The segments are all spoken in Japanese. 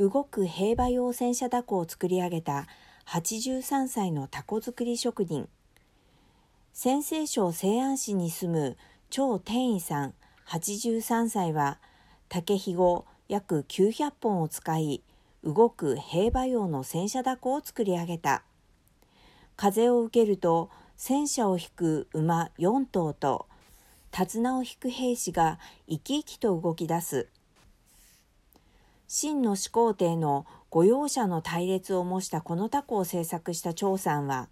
動く兵馬用戦車凧を作り上げた83歳のタコ作り職人。陝西省西安市に住む張天意さん。83歳は竹ひご約900本を使い動く兵馬用の戦車凧を作り上げた。風を受けると戦車を引く馬4頭と手綱を引く兵士が生き生きと動き出す。秦の始皇帝の御用者の隊列を模したこの凧を制作した張さんは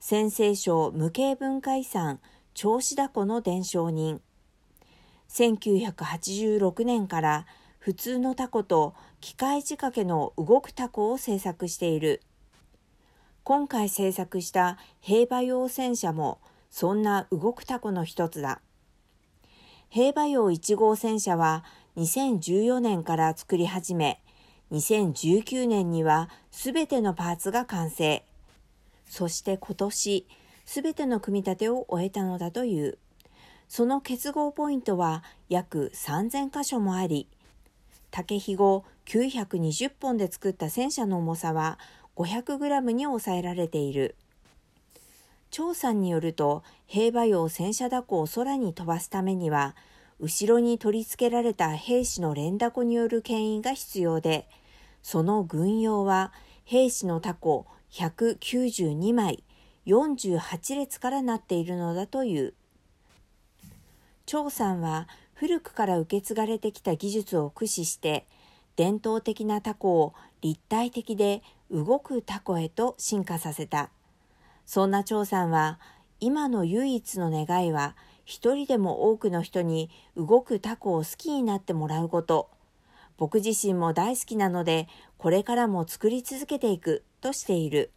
陝西省無形文化遺産銚子凧の伝承人。1986年から普通のタコと機械仕掛けの動くタコを製作している。今回製作した兵馬用戦車もそんな動くタコの一つだ。兵馬用1号戦車は2014年から作り始め2019年にはすべてのパーツが完成。そして今年すべての組み立てを終えたのだという。その結合ポイントは約3000箇所もあり竹ひご920本で作った戦車の重さは 500g に抑えられている。張さんによると兵馬俑戦車凧を空に飛ばすためには後ろに取り付けられた兵士の連凧による牽引が必要でその軍用は兵士のタコ192枚48列からなっているのだという。張さんは古くから受け継がれてきた技術を駆使して伝統的なタコを立体的で動くタコへと進化させた。そんな張さんは今の唯一の願いは一人でも多くの人に動くタコを好きになってもらうこと。僕自身も大好きなのでこれからも作り続けていくとしている。